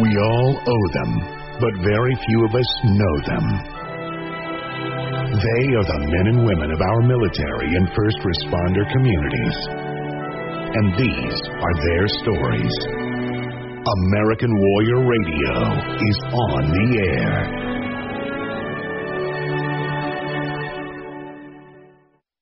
We all owe them, but very few of us know them. They are the men and women of our military and first responder communities. And these are their stories. American Warrior Radio is on the air.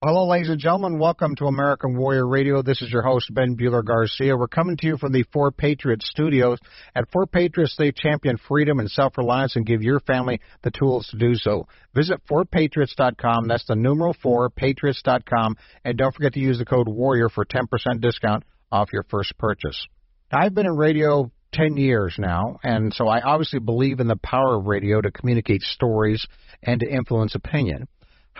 Hello, ladies and gentlemen. Welcome to American Warrior Radio. This is your host, Ben Bueller Garcia. We're coming to you from the 4Patriots studios. At 4Patriots, they champion freedom and self reliance and give your family the tools to do so. Visit 4Patriots.com. That's the numeral 4, Patriots.com. And don't forget to use the code WARRIOR for 10% discount off your first purchase. I've been in radio 10 years now, and so I obviously believe in the power of radio to communicate stories and to influence opinion.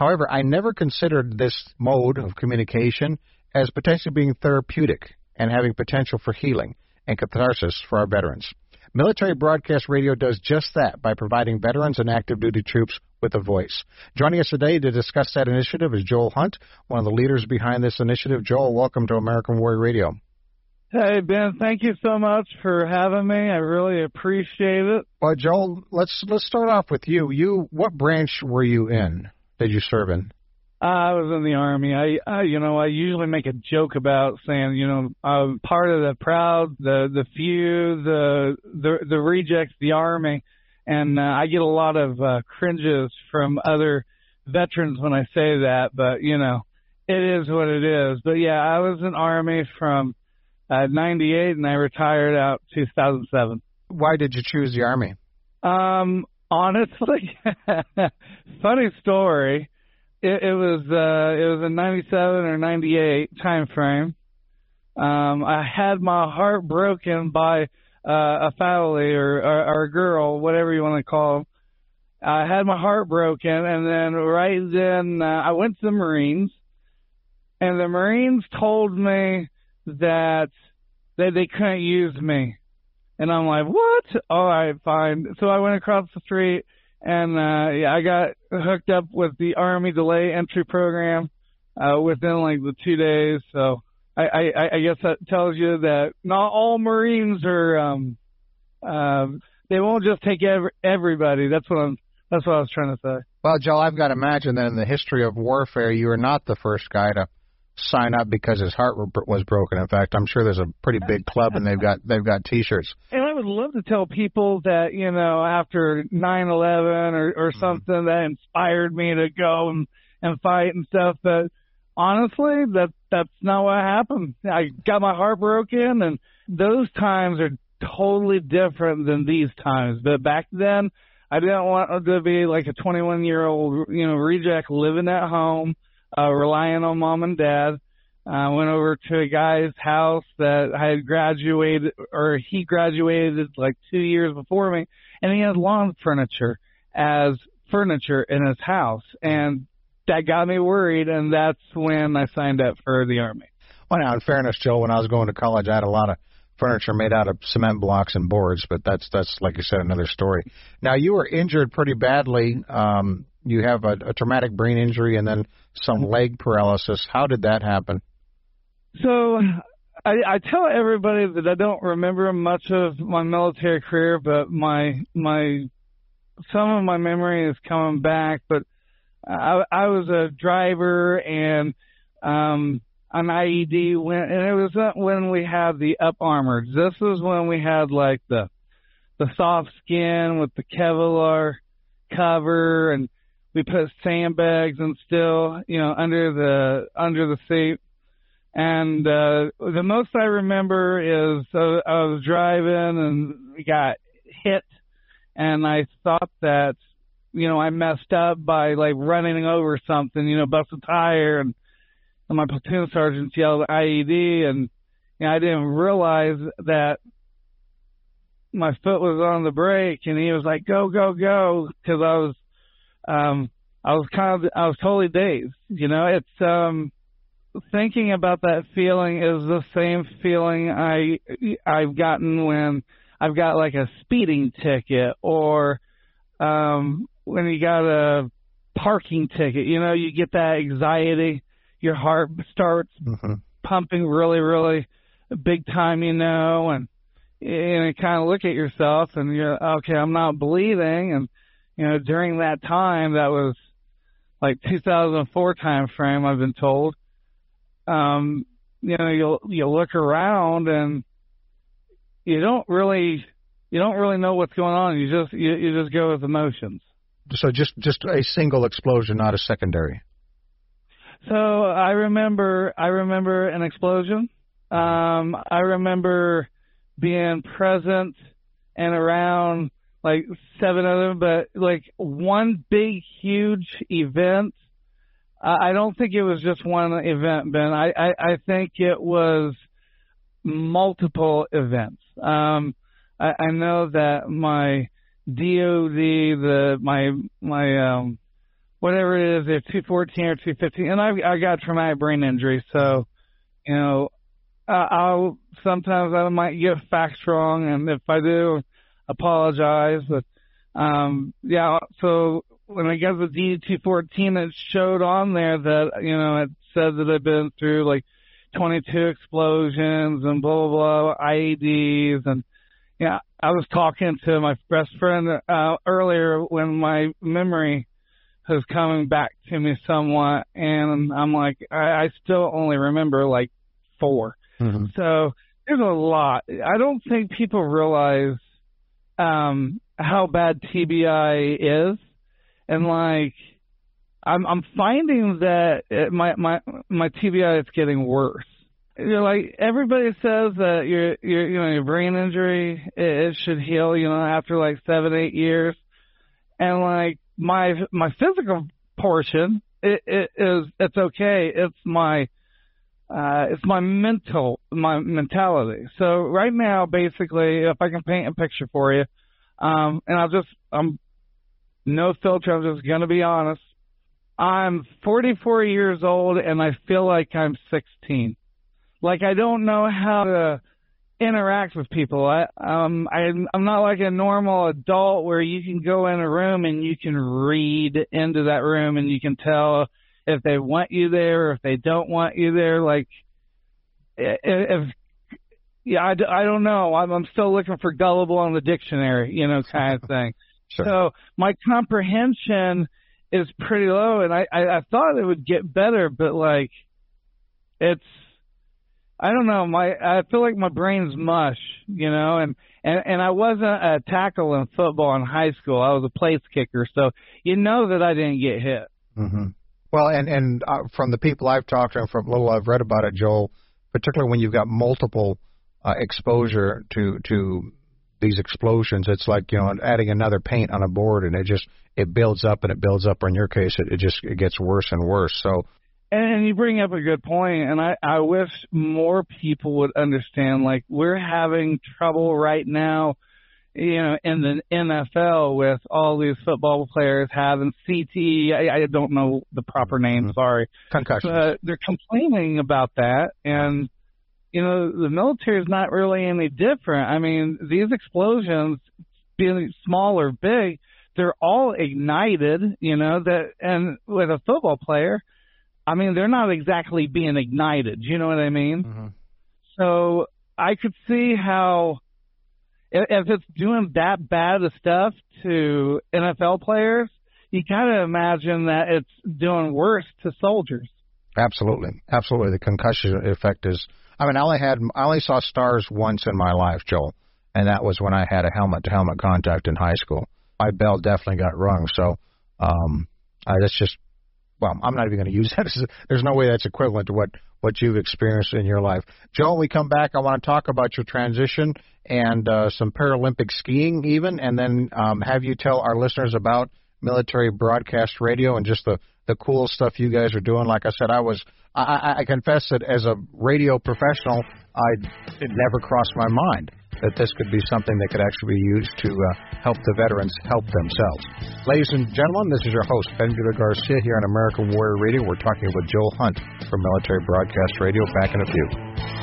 However, I never considered this mode of communication as potentially being therapeutic and having potential for healing and catharsis for our veterans. Military Broadcast Radio does just that by providing veterans and active duty troops with a voice. Joining us today to discuss that initiative is Joel Hunt, one of the leaders behind this initiative. Joel, welcome to American Warrior Radio. Hey Ben, thank you so much for having me. I really appreciate it. Well, Joel, let's let's start off with you. You, what branch were you in? Did you serve in? I was in the army. I, I, you know, I usually make a joke about saying, you know, I'm part of the proud, the the few, the the the rejects, the army, and uh, I get a lot of uh, cringes from other veterans when I say that. But you know, it is what it is. But yeah, I was in the army from uh, '98, and I retired out 2007. Why did you choose the army? Um, honestly, funny story. It, it was uh, it was a '97 or '98 time frame. Um, I had my heart broken by uh, a family or, or or a girl, whatever you want to call them. I had my heart broken, and then right then uh, I went to the Marines, and the Marines told me that they they couldn't use me and I'm like, what? All right, fine. So I went across the street and uh yeah, I got hooked up with the Army Delay Entry Program uh within like the two days. So I, I, I guess that tells you that not all Marines are um um they won't just take every, everybody. That's what I'm that's what I was trying to say. Well, Joe, I've got to imagine that in the history of warfare, you are not the first guy to sign up because his heart was broken. In fact, I'm sure there's a pretty big club and they've got they've got T-shirts. And I would love to tell people that you know after 9/11 or or mm-hmm. something that inspired me to go and and fight and stuff, but honestly, that that's not what happened. I got my heart broken, and those times are totally different than these times. But back then, I didn't want to be like a 21 year old you know reject living at home uh, relying on mom and dad. I uh, went over to a guy's house that I had graduated, or he graduated like two years before me, and he had lawn furniture as furniture in his house, and that got me worried, and that's when I signed up for the army. Well, now, in fairness, Joe, when I was going to college, I had a lot of furniture made out of cement blocks and boards, but that's that's like you said, another story. Now, you were injured pretty badly. Um, you have a, a traumatic brain injury and then some leg paralysis. How did that happen? So I, I tell everybody that I don't remember much of my military career, but my my some of my memory is coming back. But I, I was a driver and um an IED when and it wasn't when we had the up armored. This was when we had like the the soft skin with the Kevlar cover and we put sandbags and still, you know, under the under the seat. And uh the most I remember is uh, I was driving and we got hit, and I thought that you know I messed up by like running over something, you know, bust a tire, and, and my platoon sergeant yelled IED, and you know, I didn't realize that my foot was on the brake, and he was like, "Go, go, go," because I was um, I was kind of, I was totally dazed. You know, it's, um, thinking about that feeling is the same feeling I, I've gotten when I've got like a speeding ticket or, um, when you got a parking ticket, you know, you get that anxiety, your heart starts mm-hmm. pumping really, really big time, you know, and, and you kind of look at yourself and you're okay. I'm not bleeding, and you know, during that time, that was like 2004 time frame. I've been told. Um, you know, you'll you look around and you don't really you don't really know what's going on. You just you, you just go with emotions. So just just a single explosion, not a secondary. So I remember I remember an explosion. Um, I remember being present and around like seven of them, but like one big huge event. I don't think it was just one event, Ben. I, I, I think it was multiple events. Um, I, I know that my DOD, the my my um, whatever it is, they're 214 or 215, and I I got traumatic brain injury, so you know uh, I'll sometimes I might get facts wrong, and if I do, apologize. But um, yeah, so when I got the D214, it showed on there that you know it said that I've been through like 22 explosions and blah blah blah IEDs and yeah, I was talking to my best friend uh, earlier when my memory is coming back to me somewhat, and I'm like, I, I still only remember like 4 mm-hmm. So there's a lot. I don't think people realize um, how bad TBI is, and like, I'm I'm finding that it, my my my TBI is getting worse you're like everybody says that your your you know your brain injury it, it should heal you know after like seven eight years, and like my my physical portion it, it is it's okay. It's my uh, it's my mental my mentality. So right now, basically, if I can paint a picture for you, um, and I'll just I'm no filter. I'm just gonna be honest. I'm 44 years old and I feel like I'm 16. Like I don't know how to interact with people. I um I I'm not like a normal adult where you can go in a room and you can read into that room and you can tell if they want you there or if they don't want you there. Like if yeah, I, I don't know. I'm, I'm still looking for gullible on the dictionary, you know, kind of thing. sure. So my comprehension is pretty low, and I, I I thought it would get better, but like it's I don't know. My I feel like my brain's mush, you know, and and and I wasn't a tackle in football in high school. I was a place kicker, so you know that I didn't get hit. Mm-hmm. Well, and and uh, from the people I've talked to, and from little I've read about it, Joel, particularly when you've got multiple uh, exposure to to these explosions, it's like you know adding another paint on a board, and it just it builds up and it builds up. Or in your case, it, it just it gets worse and worse. So and you bring up a good point, and I, I wish more people would understand. Like we're having trouble right now, you know, in the NFL with all these football players having CTE. I, I don't know the proper name. Mm-hmm. Sorry, concussion. But they're complaining about that, and you know, the military is not really any different. I mean, these explosions, being small or big, they're all ignited. You know that, and with a football player I mean, they're not exactly being ignited. You know what I mean? Mm-hmm. So I could see how if it's doing that bad of stuff to NFL players, you gotta imagine that it's doing worse to soldiers. Absolutely, absolutely. The concussion effect is. I mean, I only had I only saw stars once in my life, Joel, and that was when I had a helmet to helmet contact in high school. My bell definitely got rung, so um, I, that's just well, I'm not even going to use that. There's no way that's equivalent to what what you've experienced in your life. Joe, when we come back, I want to talk about your transition and uh, some Paralympic skiing, even, and then um, have you tell our listeners about military broadcast radio and just the the cool stuff you guys are doing. Like I said, I was I, I confess that as a radio professional, I it never crossed my mind that this could be something that could actually be used to uh, help the veterans help themselves. Ladies and gentlemen, this is your host, Ben Bueller Garcia, here on American Warrior Radio. We're talking with Joel Hunt from Military Broadcast Radio. Back in a few.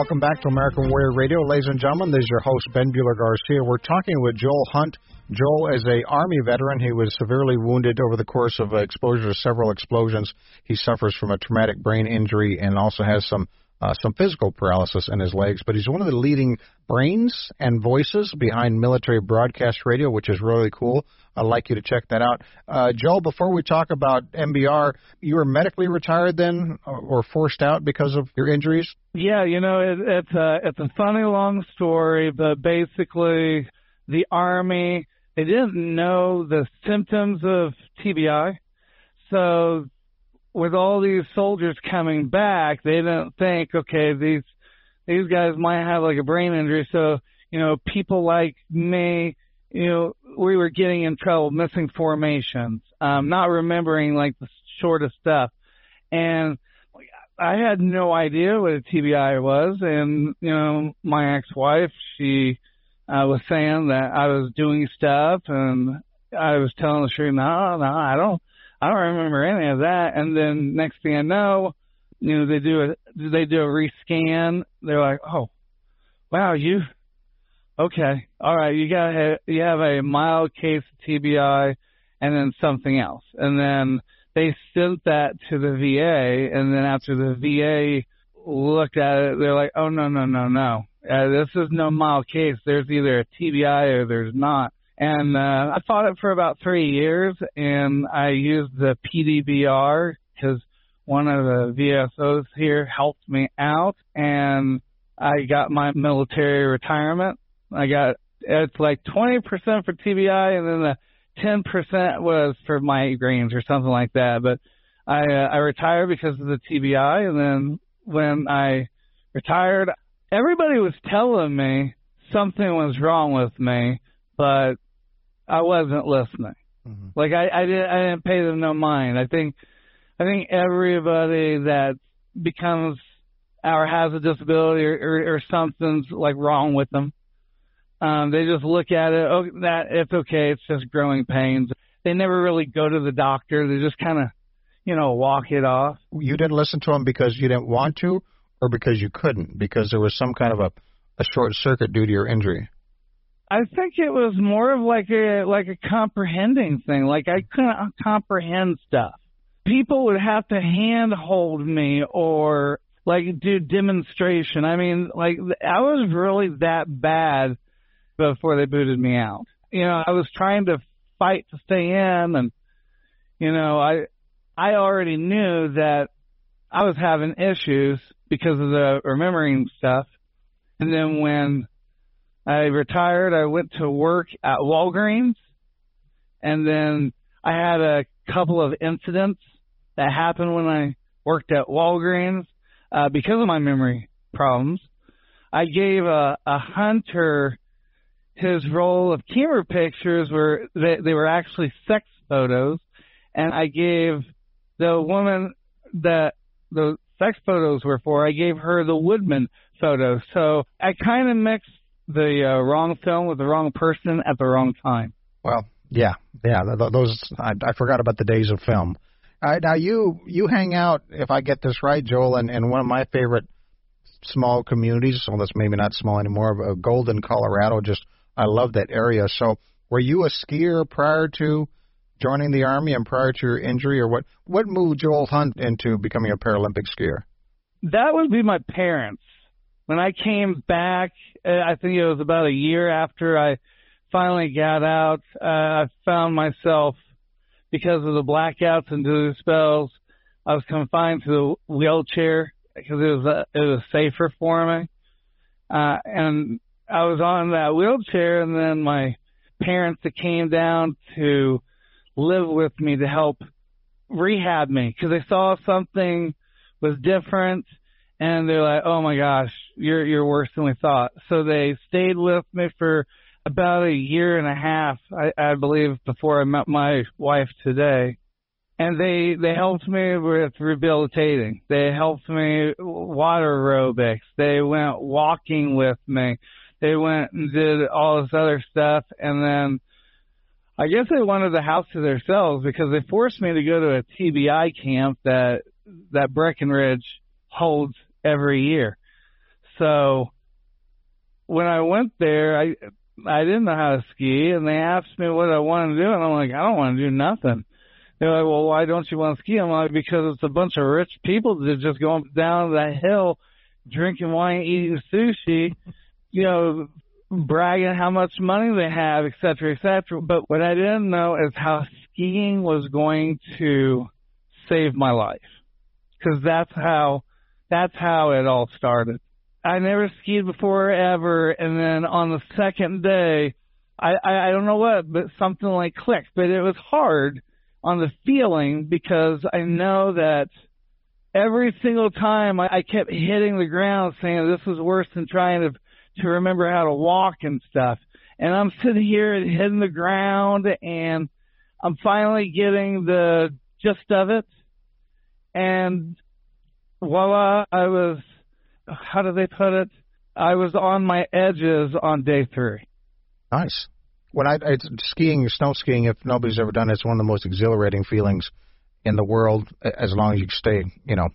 Welcome back to American Warrior Radio, ladies and gentlemen. This is your host Ben Bueller Garcia. We're talking with Joel Hunt. Joel is a Army veteran. He was severely wounded over the course of exposure to several explosions. He suffers from a traumatic brain injury and also has some uh, some physical paralysis in his legs, but he's one of the leading brains and voices behind military broadcast radio, which is really cool. I'd like you to check that out. Uh, Joel, before we talk about MBR, you were medically retired then or forced out because of your injuries? Yeah, you know, it, it's, a, it's a funny long story, but basically the Army, they didn't know the symptoms of TBI. So with all these soldiers coming back, they didn't think, okay, these these guys might have like a brain injury. So you know, people like me, you know, we were getting in trouble, missing formations, um, not remembering like the shortest stuff, and I had no idea what a TBI was. And you know, my ex-wife, she uh, was saying that I was doing stuff, and I was telling truth. No, no, I don't. I don't remember any of that. And then next thing I know, you know, they do a they do a rescan. They're like, oh, wow, you okay? All right, you got a, you have a mild case of TBI, and then something else, and then they sent that to the VA, and then after the VA looked at it, they're like, oh no no no no, uh, this is no mild case. There's either a TBI or there's not. And uh, I fought it for about three years, and I used the PDBR because one of the VSOs here helped me out, and I got my military retirement. I got it's like 20% for TBI, and then the 10% was for migraines or something like that. But I uh, I retired because of the TBI, and then when I retired, everybody was telling me something was wrong with me, but I wasn't listening. Mm-hmm. Like I, I didn't I didn't pay them no mind. I think I think everybody that becomes or has a disability or, or, or something's like wrong with them. Um, they just look at it. Oh, that it's okay. It's just growing pains. They never really go to the doctor. They just kind of, you know, walk it off. You didn't listen to them because you didn't want to, or because you couldn't, because there was some kind of a a short circuit due to your injury. I think it was more of like a like a comprehending thing. Like I couldn't comprehend stuff. People would have to handhold me or like do demonstration. I mean, like I was really that bad before they booted me out. You know, I was trying to fight to stay in, and you know, I I already knew that I was having issues because of the remembering stuff. And then when I retired. I went to work at Walgreens, and then I had a couple of incidents that happened when I worked at Walgreens uh, because of my memory problems. I gave a, a hunter his roll of camera pictures where they, they were actually sex photos, and I gave the woman that the sex photos were for, I gave her the Woodman photo. So I kind of mixed the uh, wrong film with the wrong person at the wrong time. Well, yeah, yeah. Those I, I forgot about the days of film. Right, now you you hang out, if I get this right, Joel, in, in one of my favorite small communities. Well, that's maybe not small anymore. Of Golden, Colorado. Just I love that area. So, were you a skier prior to joining the army and prior to your injury, or what? What moved Joel Hunt into becoming a Paralympic skier? That would be my parents when I came back, uh, I think it was about a year after I finally got out, uh, I found myself because of the blackouts and the spells, I was confined to the wheelchair because it was uh, it was safer for me. Uh, and I was on that wheelchair, and then my parents that came down to live with me to help rehab me because they saw something was different and they're like, "Oh my gosh, you're you're worse than we thought." So they stayed with me for about a year and a half, I, I believe, before I met my wife today. And they they helped me with rehabilitating. They helped me water aerobics. They went walking with me. They went and did all this other stuff, and then I guess they wanted the house to themselves because they forced me to go to a TBI camp that that Breckenridge holds every year. so when I went there, I I didn't know how to ski, and they asked me what I wanted to do, and I'm like, I don't want to do nothing. They're like, well, why don't you want to ski? I'm like, because it's a bunch of rich people that just go down that hill, drinking wine, eating sushi, you know, bragging how much money they have, et cetera, et cetera. But what I didn't know is how skiing was going to save my life, because that's how that's how it all started. I never skied before ever, and then on the second day, I, I I don't know what, but something like clicked. But it was hard on the feeling because I know that every single time I, I kept hitting the ground, saying this was worse than trying to to remember how to walk and stuff. And I'm sitting here hitting the ground, and I'm finally getting the gist of it. And voila, I was how do they put it? I was on my edges on day three. Nice. When I it's skiing, snow skiing, if nobody's ever done it, it's one of the most exhilarating feelings in the world. As long as you stay, you know,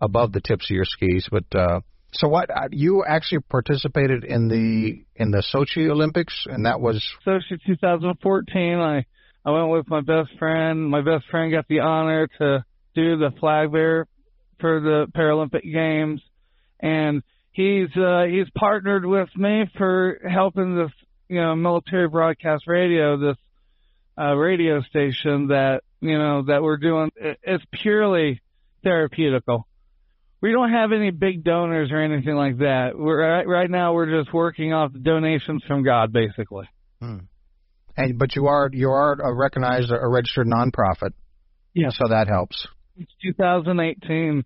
above the tips of your skis. But uh, so what? Uh, you actually participated in the in the Sochi Olympics, and that was Sochi 2014. I I went with my best friend. My best friend got the honor to do the flag bearer for the Paralympic Games and he's uh, he's partnered with me for helping this you know military broadcast radio this uh, radio station that you know that we're doing. It's purely therapeutical. We don't have any big donors or anything like that. We're right, right now we're just working off donations from God, basically. Hmm. And but you are you are a recognized a registered nonprofit. Yeah. So that helps. It's 2018.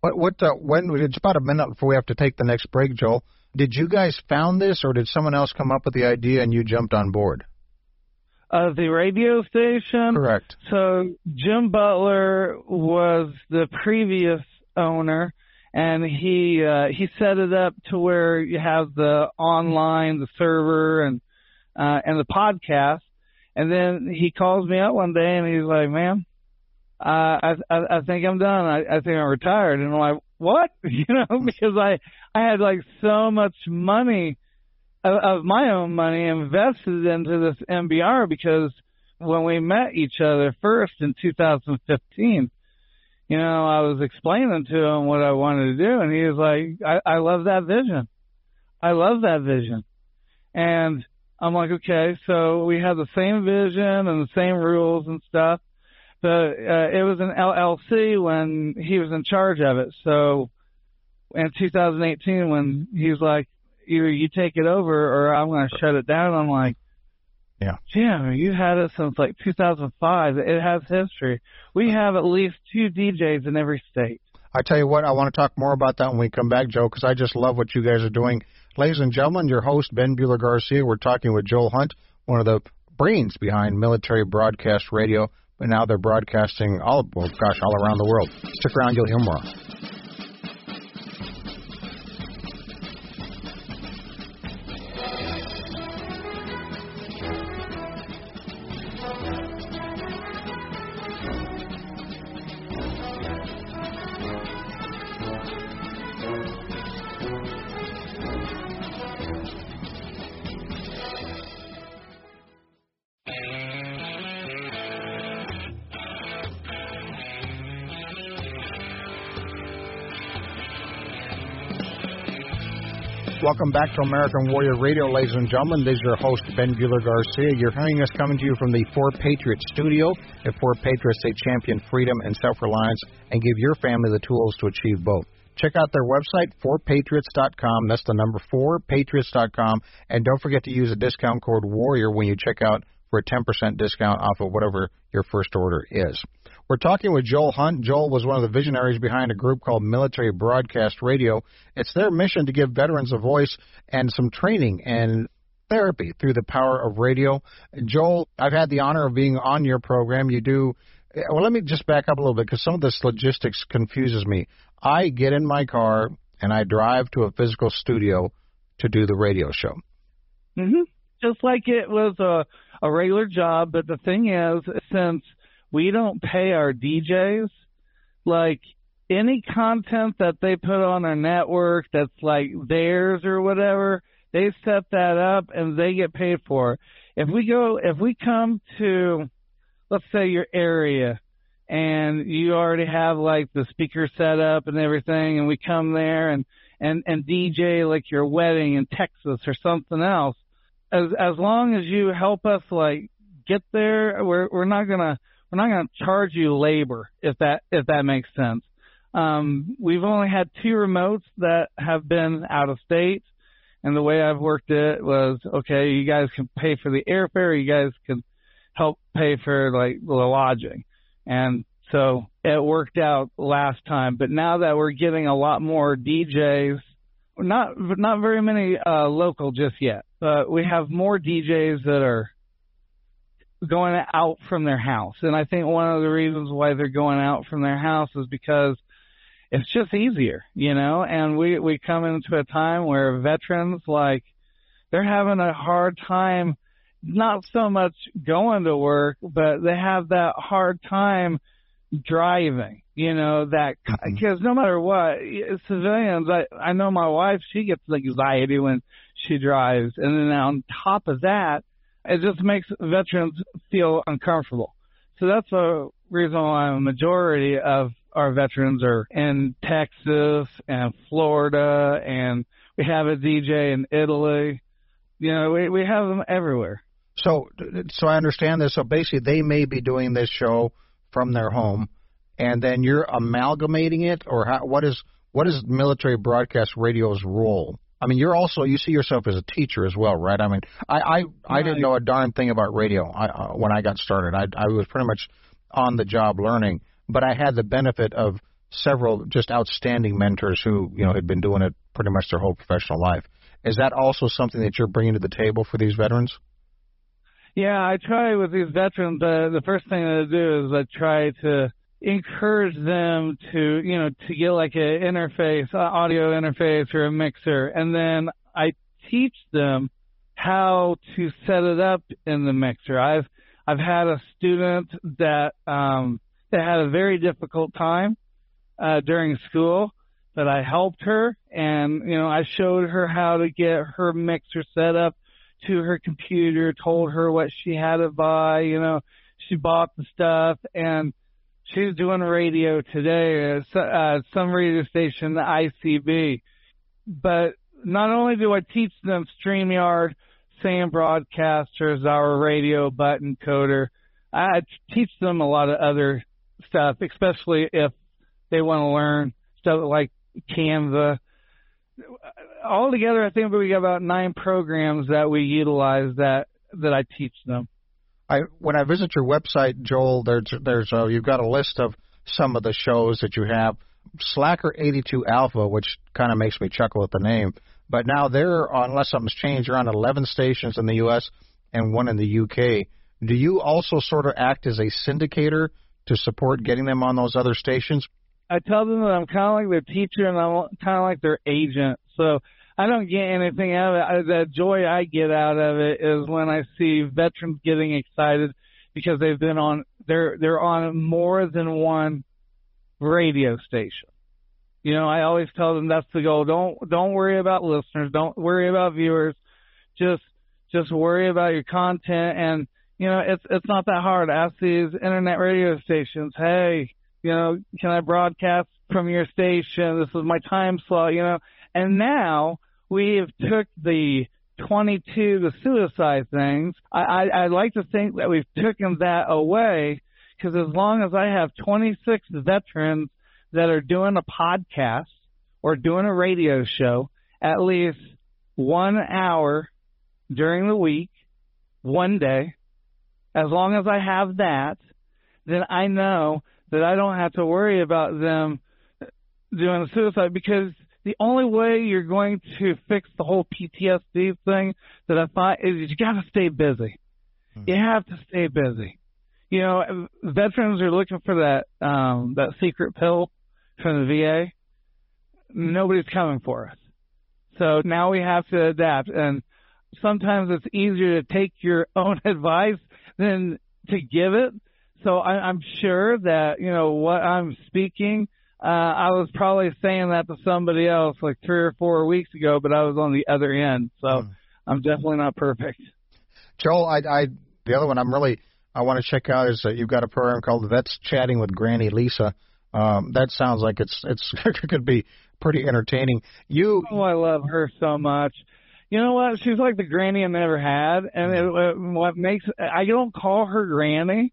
What what uh, when it's about a minute before we have to take the next break, Joel. Did you guys found this, or did someone else come up with the idea and you jumped on board? Uh, the radio station. Correct. So Jim Butler was the previous owner, and he uh, he set it up to where you have the online, the server, and uh, and the podcast. And then he calls me up one day and he's like, "Man, I, I I think I'm done. I, I think I'm retired. And I'm like, what? You know, hmm. because I I had like so much money of, of my own money invested into this MBR because when we met each other first in 2015, you know, I was explaining to him what I wanted to do, and he was like, I, I love that vision. I love that vision. And I'm like, okay, so we have the same vision and the same rules and stuff the uh, it was an LLC when he was in charge of it. So in 2018, when he was like, either you take it over or I'm going to shut it down. I'm like, yeah, Jim, you had it since like 2005. It has history. We have at least two DJs in every state. I tell you what, I want to talk more about that when we come back, Joe, because I just love what you guys are doing. Ladies and gentlemen, your host, Ben Bueller Garcia. We're talking with Joel Hunt, one of the brains behind Military Broadcast Radio but now they're broadcasting all well, gosh, all around the world. Stick around, you'll hear more. Welcome back to American Warrior Radio, ladies and gentlemen. This is your host, Ben Bueller Garcia. You're hearing us coming to you from the 4Patriot Studio. At 4Patriot, they champion freedom and self reliance and give your family the tools to achieve both. Check out their website, 4patriots.com. That's the number four, patriots.com. And don't forget to use the discount code WARRIOR when you check out for a 10% discount off of whatever your first order is. We're talking with Joel Hunt. Joel was one of the visionaries behind a group called Military Broadcast Radio. It's their mission to give veterans a voice and some training and therapy through the power of radio. Joel, I've had the honor of being on your program. You do. Well, let me just back up a little bit because some of this logistics confuses me. I get in my car and I drive to a physical studio to do the radio show. Mhm. Just like it was a a regular job, but the thing is, since we don't pay our DJs like any content that they put on our network that's like theirs or whatever, they set that up and they get paid for. If we go, if we come to, let's say your area and you already have like the speaker set up and everything and we come there and, and, and DJ like your wedding in Texas or something else, as, as long as you help us like get there, we're, we're not gonna, we're not gonna charge you labor if that, if that makes sense um, we've only had two remotes that have been out of state, and the way I've worked it was okay. You guys can pay for the airfare. You guys can help pay for like the lodging, and so it worked out last time. But now that we're getting a lot more DJs, not not very many uh, local just yet, but we have more DJs that are going out from their house. And I think one of the reasons why they're going out from their house is because it's just easier, you know, and we, we come into a time where veterans, like, they're having a hard time, not so much going to work, but they have that hard time driving, you know, that, Mm-hmm. because no matter what, civilians, I, I know my wife, she gets anxiety when she drives. And then on top of that, it just makes veterans feel uncomfortable. So that's a reason why a majority of our veterans are in Texas and Florida, and we have a DJ in Italy. You know, we we have them everywhere. So, so I understand this. So basically, they may be doing this show from their home, and then you're amalgamating it, or how, what is what is military broadcast radio's role? I mean, you're also you see yourself as a teacher as well, right? I mean, I I, I didn't know a darn thing about radio I, uh, when I got started. I I was pretty much on the job learning, but I had the benefit of several just outstanding mentors who you know had been doing it pretty much their whole professional life. Is that also something that you're bringing to the table for these veterans? Yeah, I try with these veterans. Uh, the first thing that I do is I try to encourage them to, you know, to get like an interface, audio interface or a mixer, and then I teach them how to set it up in the mixer. I've I've had a student that um, that had a very difficult time uh, during school that I helped her, and you know I showed her how to get her mixer set up to her computer, told her what she had to buy. You know, she bought the stuff, and she's doing radio today at uh, some radio station, the ICB. But not only do I teach them StreamYard, SAM broadcasters, our radio button coder, I teach them a lot of other stuff, especially if they want to learn stuff like Canva. Altogether, I think we got about nine programs that we utilize that that I teach them. I when I visit your website, Joel, there's there's a, you've got a list of some of the shows that you have. Slacker 82 Alpha, which kind of makes me chuckle at the name, but now they're uh, unless something's changed, you're on 11 stations in the U.S. and one in the UK. Do you also sort of act as a syndicator to support getting them on those other stations? I tell them that I'm kind of like their teacher and I'm kind of like their agent. So I don't get anything out of it. The joy I get out of it is when I see veterans getting excited because they've been on they're they're on more than one radio station. You know, I always tell them that's the goal. Don't don't worry about listeners. Don't worry about viewers. Just just worry about your content and you know, it's it's not that hard. Ask these internet radio stations, hey, you know, can I broadcast from your station? This is my time slot, you know. And now we've took the 22, the suicide things. I, I, I like to think that we've taken that away because as long as I have 26 veterans that are doing a podcast or doing a radio show at least one hour during the week, one day, as long as I have that, then I know that I don't have to worry about them doing a suicide because the only way you're going to fix the whole PTSD thing that I find is you got to stay busy. You have to stay busy. You know, veterans are looking for that um that secret pill from the VA. Nobody's coming for us. So now we have to adapt and sometimes it's easier to take your own advice than to give it. So I, I'm sure that, you know, what I'm speaking, uh, I was probably saying that to somebody else like three or four weeks ago, but I was on the other end. So mm. I'm definitely not perfect. Joel, I, I, the other one I'm really, I want to check out is that you've got a program called Vets Chatting with Granny Lisa. Um, that sounds like it's, it's, it could be pretty entertaining. You, oh, I love her so much. You know what? She's like the granny I never had, and it, it, what makes I don't call her granny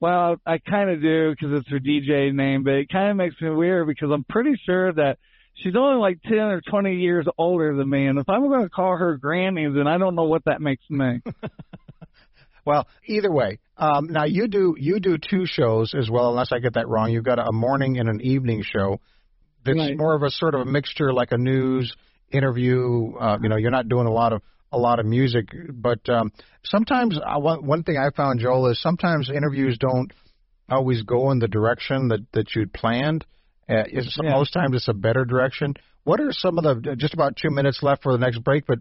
well, I kind of do because it's her DJ name, but it kind of makes me weird because I'm pretty sure that she's only like 10 or 20 years older than me. And if I'm going to call her granny, then I don't know what that makes me. well, either way, um, now you do you do two shows as well, unless I get that wrong. You've got a morning and an evening show. That's right. more of a sort of a mixture, like a news interview. Uh, you know, you're not doing a lot of a lot of music. But um, sometimes I, one thing I found, Joel, is sometimes interviews don't always go in the direction that that you'd planned. Uh, is, yeah. Most times it's a better direction. What are some of the just about two minutes left for the next break? But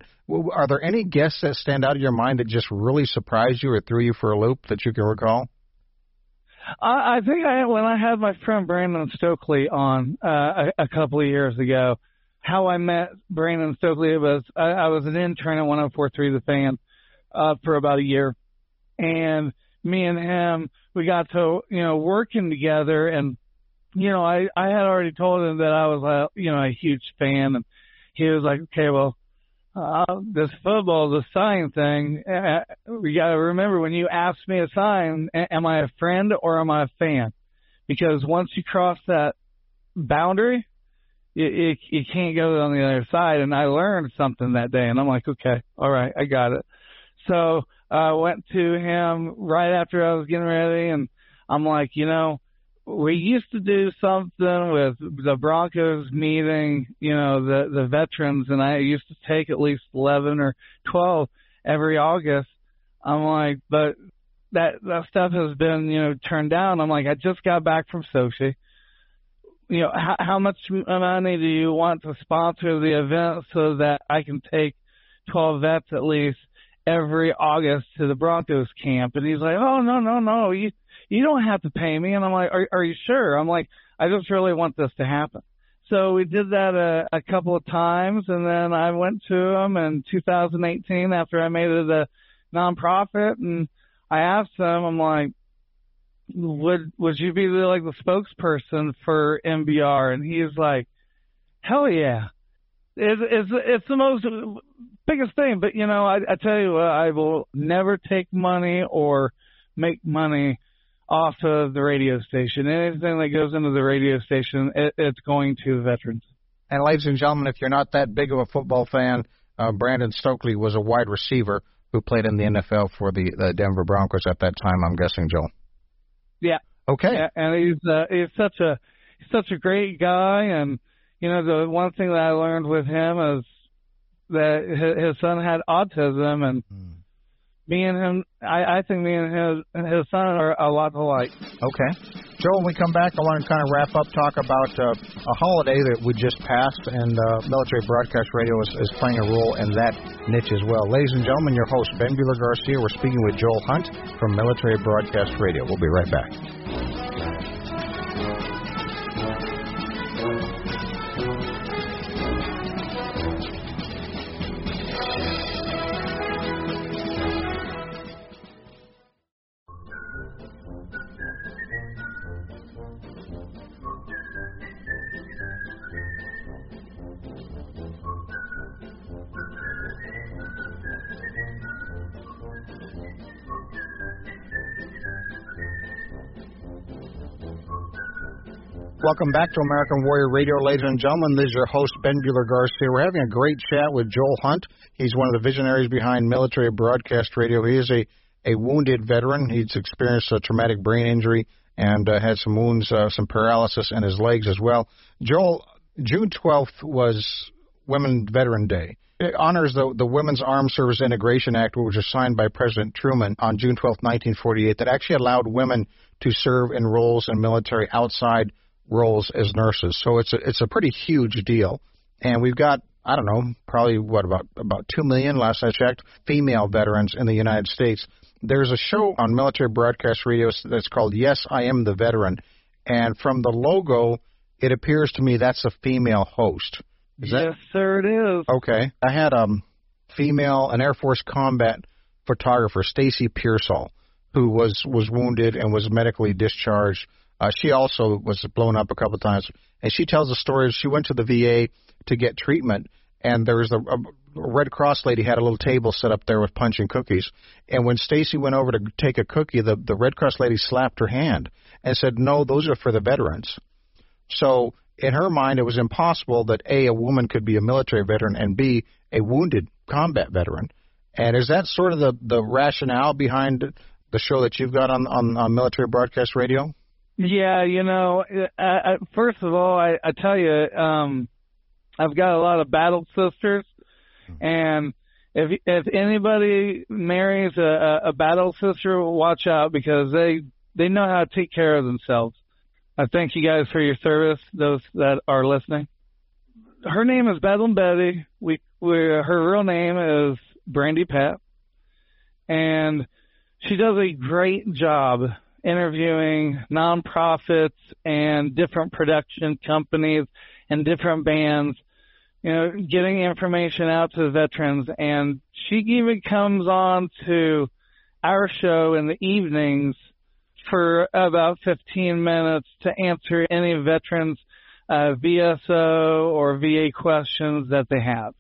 are there any guests that stand out of your mind that just really surprised you or threw you for a loop that you can recall? I, I think I when I had my friend Brandon Stokley on uh, a, a couple of years ago, how I met Brandon Stokley was I, I was an intern at 104.3 The Fan uh, for about a year, and me and him we got to you know working together, and you know I I had already told him that I was a you know a huge fan, and he was like, okay, well. Uh, this football, the sign thing, we got to remember when you ask me a sign, am I a friend or am I a fan? Because once you cross that boundary, you, you, you can't go on the other side. And I learned something that day, and I'm like, okay, all right, I got it. So I uh, went to him right after I was getting ready, and I'm like, you know, we used to do something with the Broncos meeting, you know, the the veterans, and I used to take at least eleven or twelve every August. I'm like, but that that stuff has been, you know, turned down. I'm like, I just got back from Sochi you know, how, how much money do you want to sponsor the event so that I can take 12 vets at least every August to the Broncos camp? And he's like, oh, no, no, no, you, you don't have to pay me. And I'm like, are, are you sure? I'm like, I just really want this to happen. So we did that a, a couple of times, and then I went to him in 2018 after I made it a nonprofit, and I asked them, I'm like, would would you be like the spokesperson for MBR? And he is like, hell yeah. It's, it's, it's the most biggest thing, but you know, I, I tell you what, I will never take money or make money off of the radio station. Anything that goes into the radio station, it, it's going to the veterans. And ladies and gentlemen, if you're not that big of a football fan, uh, Brandon Stokley was a wide receiver who played in the NFL for the, the Denver Broncos at that time. I'm guessing, Joel. Yeah. Okay. Yeah, and he's uh, he's such a he's such a great guy, and you know the one thing that I learned with him is that his son had autism, and mm. Me and him, I, I think me and his his son are a lot alike. Okay. Joe, when we come back, I want to kind of wrap up, talk about uh, a holiday that we just passed, and uh, Military Broadcast Radio is, is playing a role in that niche as well. Ladies and gentlemen, your host, Ben Bueller Garcia. We're speaking with Joel Hunt from Military Broadcast Radio. We'll be right back. Welcome back to American Warrior Radio, ladies and gentlemen. This is your host, Ben Bueller Garcia. We're having a great chat with Joel Hunt. He's one of the visionaries behind Military Broadcast Radio. He is a, a wounded veteran. He's experienced a traumatic brain injury and uh, had some wounds, uh, some paralysis in his legs as well. Joel, June 12th was Women Veteran Day. It honors the, the Women's Armed Service Integration Act, which was signed by President Truman on June 12, 1948, that actually allowed women to serve in roles in military outside – roles as nurses. So it's a, it's a pretty huge deal. And we've got I don't know, probably what about about 2 million last I checked female veterans in the United States. There's a show on military broadcast radio that's called Yes, I Am the Veteran. And from the logo, it appears to me that's a female host. Is yes, that sir, it is. okay? I had um female an Air Force combat photographer, Stacy Pearsall, who was was wounded and was medically discharged. Uh, she also was blown up a couple times, and she tells the story. She went to the VA to get treatment, and there was a, a Red Cross lady had a little table set up there with punch and cookies. And when Stacy went over to take a cookie, the the Red Cross lady slapped her hand and said, "No, those are for the veterans." So in her mind, it was impossible that a a woman could be a military veteran and b a wounded combat veteran. And is that sort of the the rationale behind the show that you've got on on, on military broadcast radio? Yeah, you know, uh, uh, first of all, I, I tell you, um, I've got a lot of battle sisters, and if if anybody marries a, a battle sister, watch out because they they know how to take care of themselves. I thank you guys for your service, those that are listening. Her name is Bedlam Betty. We, we her real name is Brandy Pat, and she does a great job interviewing nonprofits and different production companies and different bands, you know, getting information out to the veterans. And she even comes on to our show in the evenings for about 15 minutes to answer any veterans uh, VSO or VA questions that they have.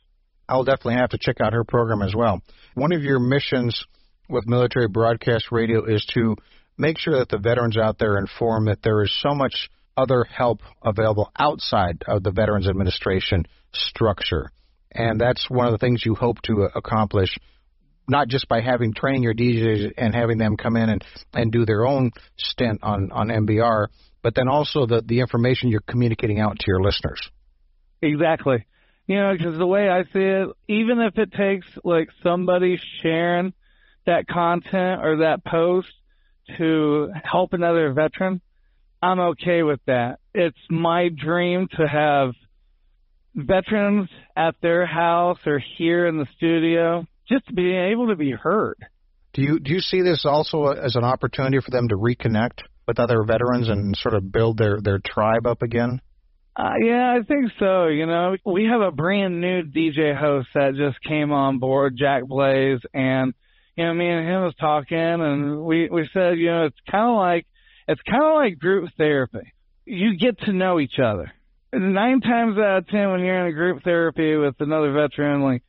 I'll definitely have to check out her program as well. One of your missions with military broadcast radio is to make sure that the veterans out there informed that there is so much other help available outside of the Veterans Administration structure. And that's one of the things you hope to uh, accomplish, not just by having training your DJs and having them come in and, and do their own stint on, on MBR, but then also the, the information you're communicating out to your listeners. Exactly. You know, because the way I see it, even if it takes like somebody sharing that content or that post to help another veteran, I'm okay with that. It's my dream to have veterans at their house or here in the studio just being able to be heard. Do you do you see this also as an opportunity for them to reconnect with other veterans and sort of build their their tribe up again? Uh, yeah, I think so. You know, we have a brand new DJ host that just came on board, Jack Blaze, and you know, me and him was talking, and we we said, you know, it's kind of like it's kind of like group therapy. You get to know each other. Nine times out of ten, when you're in a group therapy with another veteran, like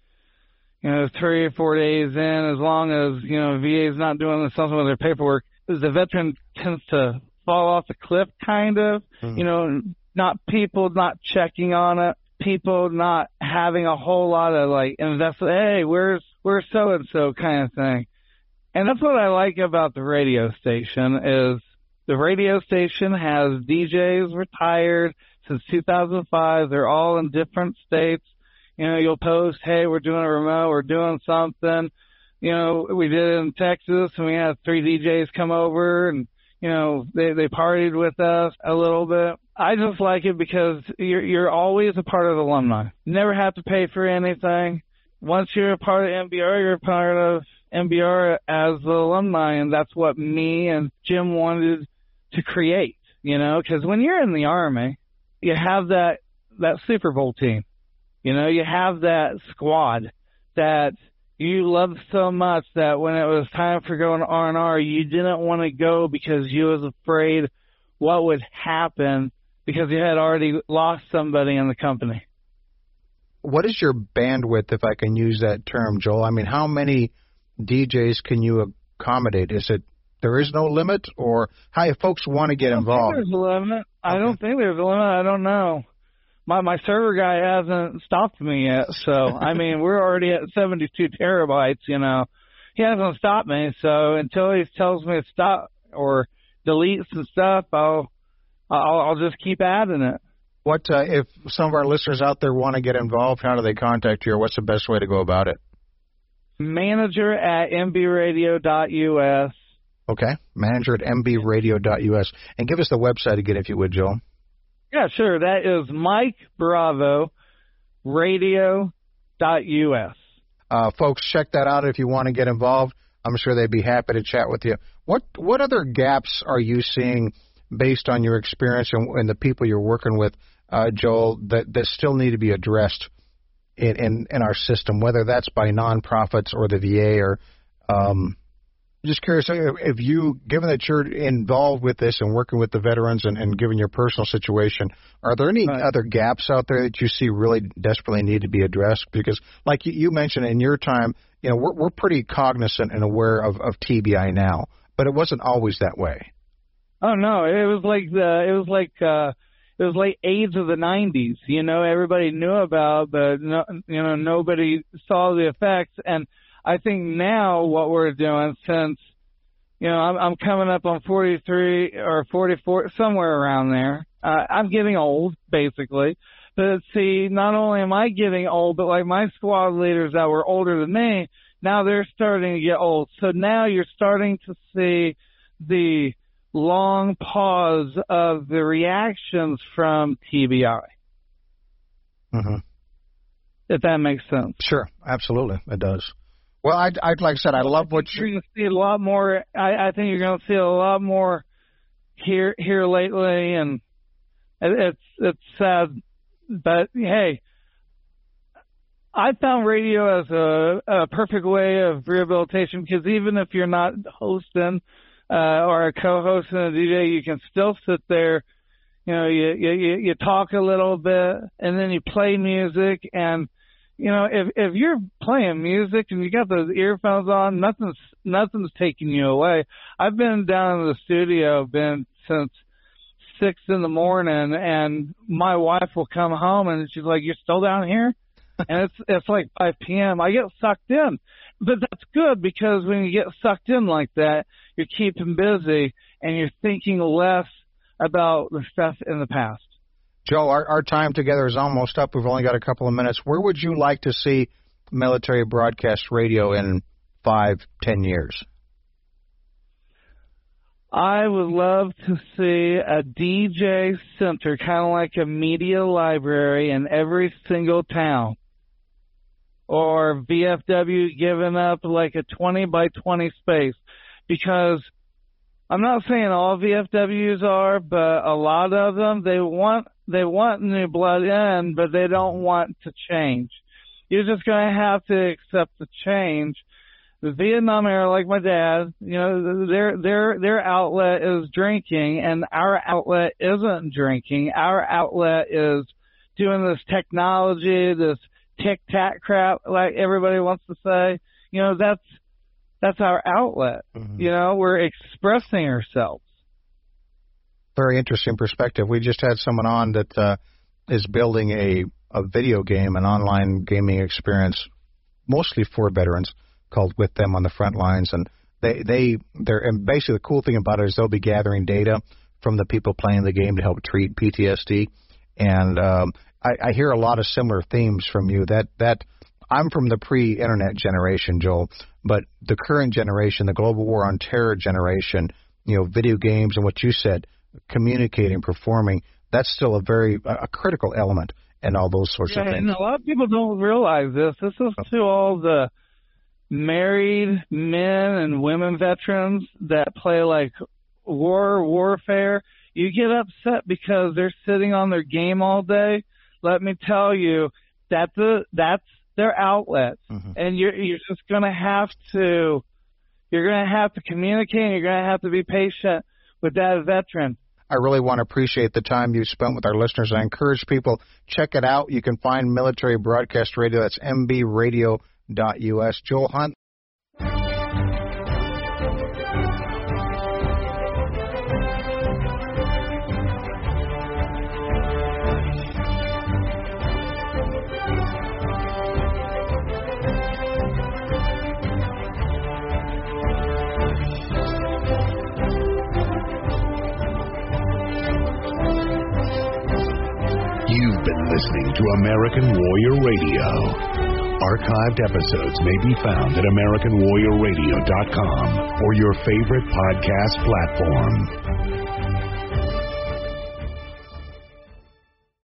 you know, three or four days in, as long as you know VA is not doing something with their paperwork, the veteran tends to fall off the cliff, kind of. Mm-hmm. You know, not people not checking on it, people not having a whole lot of like invest. Hey, where's where's so and so kind of thing. And that's what I like about the radio station is the radio station has DJs retired since 2005. They're all in different states. You know, you'll post, hey, we're doing a remote, we're doing something. You know, we did it in Texas and we had three DJs come over and, you know, they, they partied with us a little bit. I just like it because you're, you're always a part of the alumni. Never have to pay for anything. Once you're a part of MBR, you're a part of MBR as the alumni, and that's what me and Jim wanted to create. You know, because when you're in the army, you have that that Super Bowl team. You know, you have that squad that you loved so much that when it was time for going R and R, you didn't want to go because you was afraid what would happen because you had already lost somebody in the company. What is your bandwidth, if I can use that term, Joel? I mean, how many DJs can you accommodate? Is it there is no limit, or how if folks want to get involved? there's a limit. I okay. don't think there's a limit. I don't know my my server guy hasn't stopped me yet. So I mean, we're already at 72 terabytes. You know, he hasn't stopped me. So until he tells me to stop or deletes some stuff, I'll I'll, I'll just keep adding it. What uh, if some of our listeners out there want to get involved? How do they contact you, or what's the best way to go about it? Manager at mbradio.us. Okay, manager at mbradio.us, and give us the website again, if you would, Joel. Yeah, sure. That is Mike Bravo Radio.us. Uh, folks, check that out if you want to get involved. I'm sure they'd be happy to chat with you. What what other gaps are you seeing based on your experience and, and the people you're working with, uh, Joel, that that still need to be addressed in, in in our system, whether that's by nonprofits or the VA or um, just curious if you, given that you're involved with this and working with the veterans and, and given your personal situation, are there any right. other gaps out there that you see really desperately need to be addressed? Because, like you mentioned in your time, you know, we're, we're pretty cognizant and aware of, of TBI now, but it wasn't always that way. Oh no, it was like the it was like uh it was like AIDS of the '90s. You know, everybody knew about, but no, you know, nobody saw the effects and I think now what we're doing since you know I'm, I'm coming up on 43 or 44 somewhere around there. Uh, I'm getting old basically. But see, not only am I getting old, but like my squad leaders that were older than me, now they're starting to get old. So now you're starting to see the long pause of the reactions from TBI. Mm-hmm. If that makes sense. Sure, absolutely, it does. Well, I, I like I said, I love what you're going to see a lot more. I, I think you're going to see a lot more here here lately, and it's it's sad, but hey, I found radio as a, a perfect way of rehabilitation because even if you're not hosting uh, or a co-host and a DJ, you can still sit there. You know, you you you talk a little bit, and then you play music and you know, if if you're playing music and you got those earphones on, nothing's nothing's taking you away. I've been down in the studio, been since six in the morning, and my wife will come home and she's like, "You're still down here?" and it's it's like 5 p.m. I get sucked in, but that's good because when you get sucked in like that, you're keeping busy and you're thinking less about the stuff in the past. Joe, our, our time together is almost up. We've only got a couple of minutes. Where would you like to see military broadcast radio in five, ten years? I would love to see a DJ center, kind of like a media library in every single town. Or VFW giving up like a 20 by 20 space. Because I'm not saying all VFWs are, but a lot of them, they want they want new blood in, but they don't want to change. You're just going to have to accept the change. The Vietnam era, like my dad, you know, their their their outlet is drinking, and our outlet isn't drinking. Our outlet is doing this technology, this TikTok crap, like everybody wants to say. You know, that's that's our outlet. Mm-hmm. You know, we're expressing ourselves very interesting perspective. We just had someone on that uh, is building a a video game, an online gaming experience, mostly for veterans, called With Them on the Front Lines, and they they they're and basically the cool thing about it is they'll be gathering data from the people playing the game to help treat PTSD, and um, I, I hear a lot of similar themes from you. That that I'm from the pre-internet generation, Joel, but the current generation, the global war on terror generation, you know, video games and what you said, communicating, performing, that's still a very a critical element in all those sorts yeah, of things. And a lot of people don't realize this. This is oh. to all the married men and women veterans that play like war warfare. You get upset because they're sitting on their game all day. Let me tell you, that's a, that's their outlet, mm-hmm. and you're you're just gonna have to you're gonna have to communicate. And you're gonna have to be patient with that veteran. I really want to appreciate the time you spent with our listeners. I encourage people check it out. You can find Military Broadcast Radio. That's mbradio.us. Joel Hunt, listening to American Warrior Radio. Archived episodes may be found at AmericanWarriorRadio.com or your favorite podcast platform.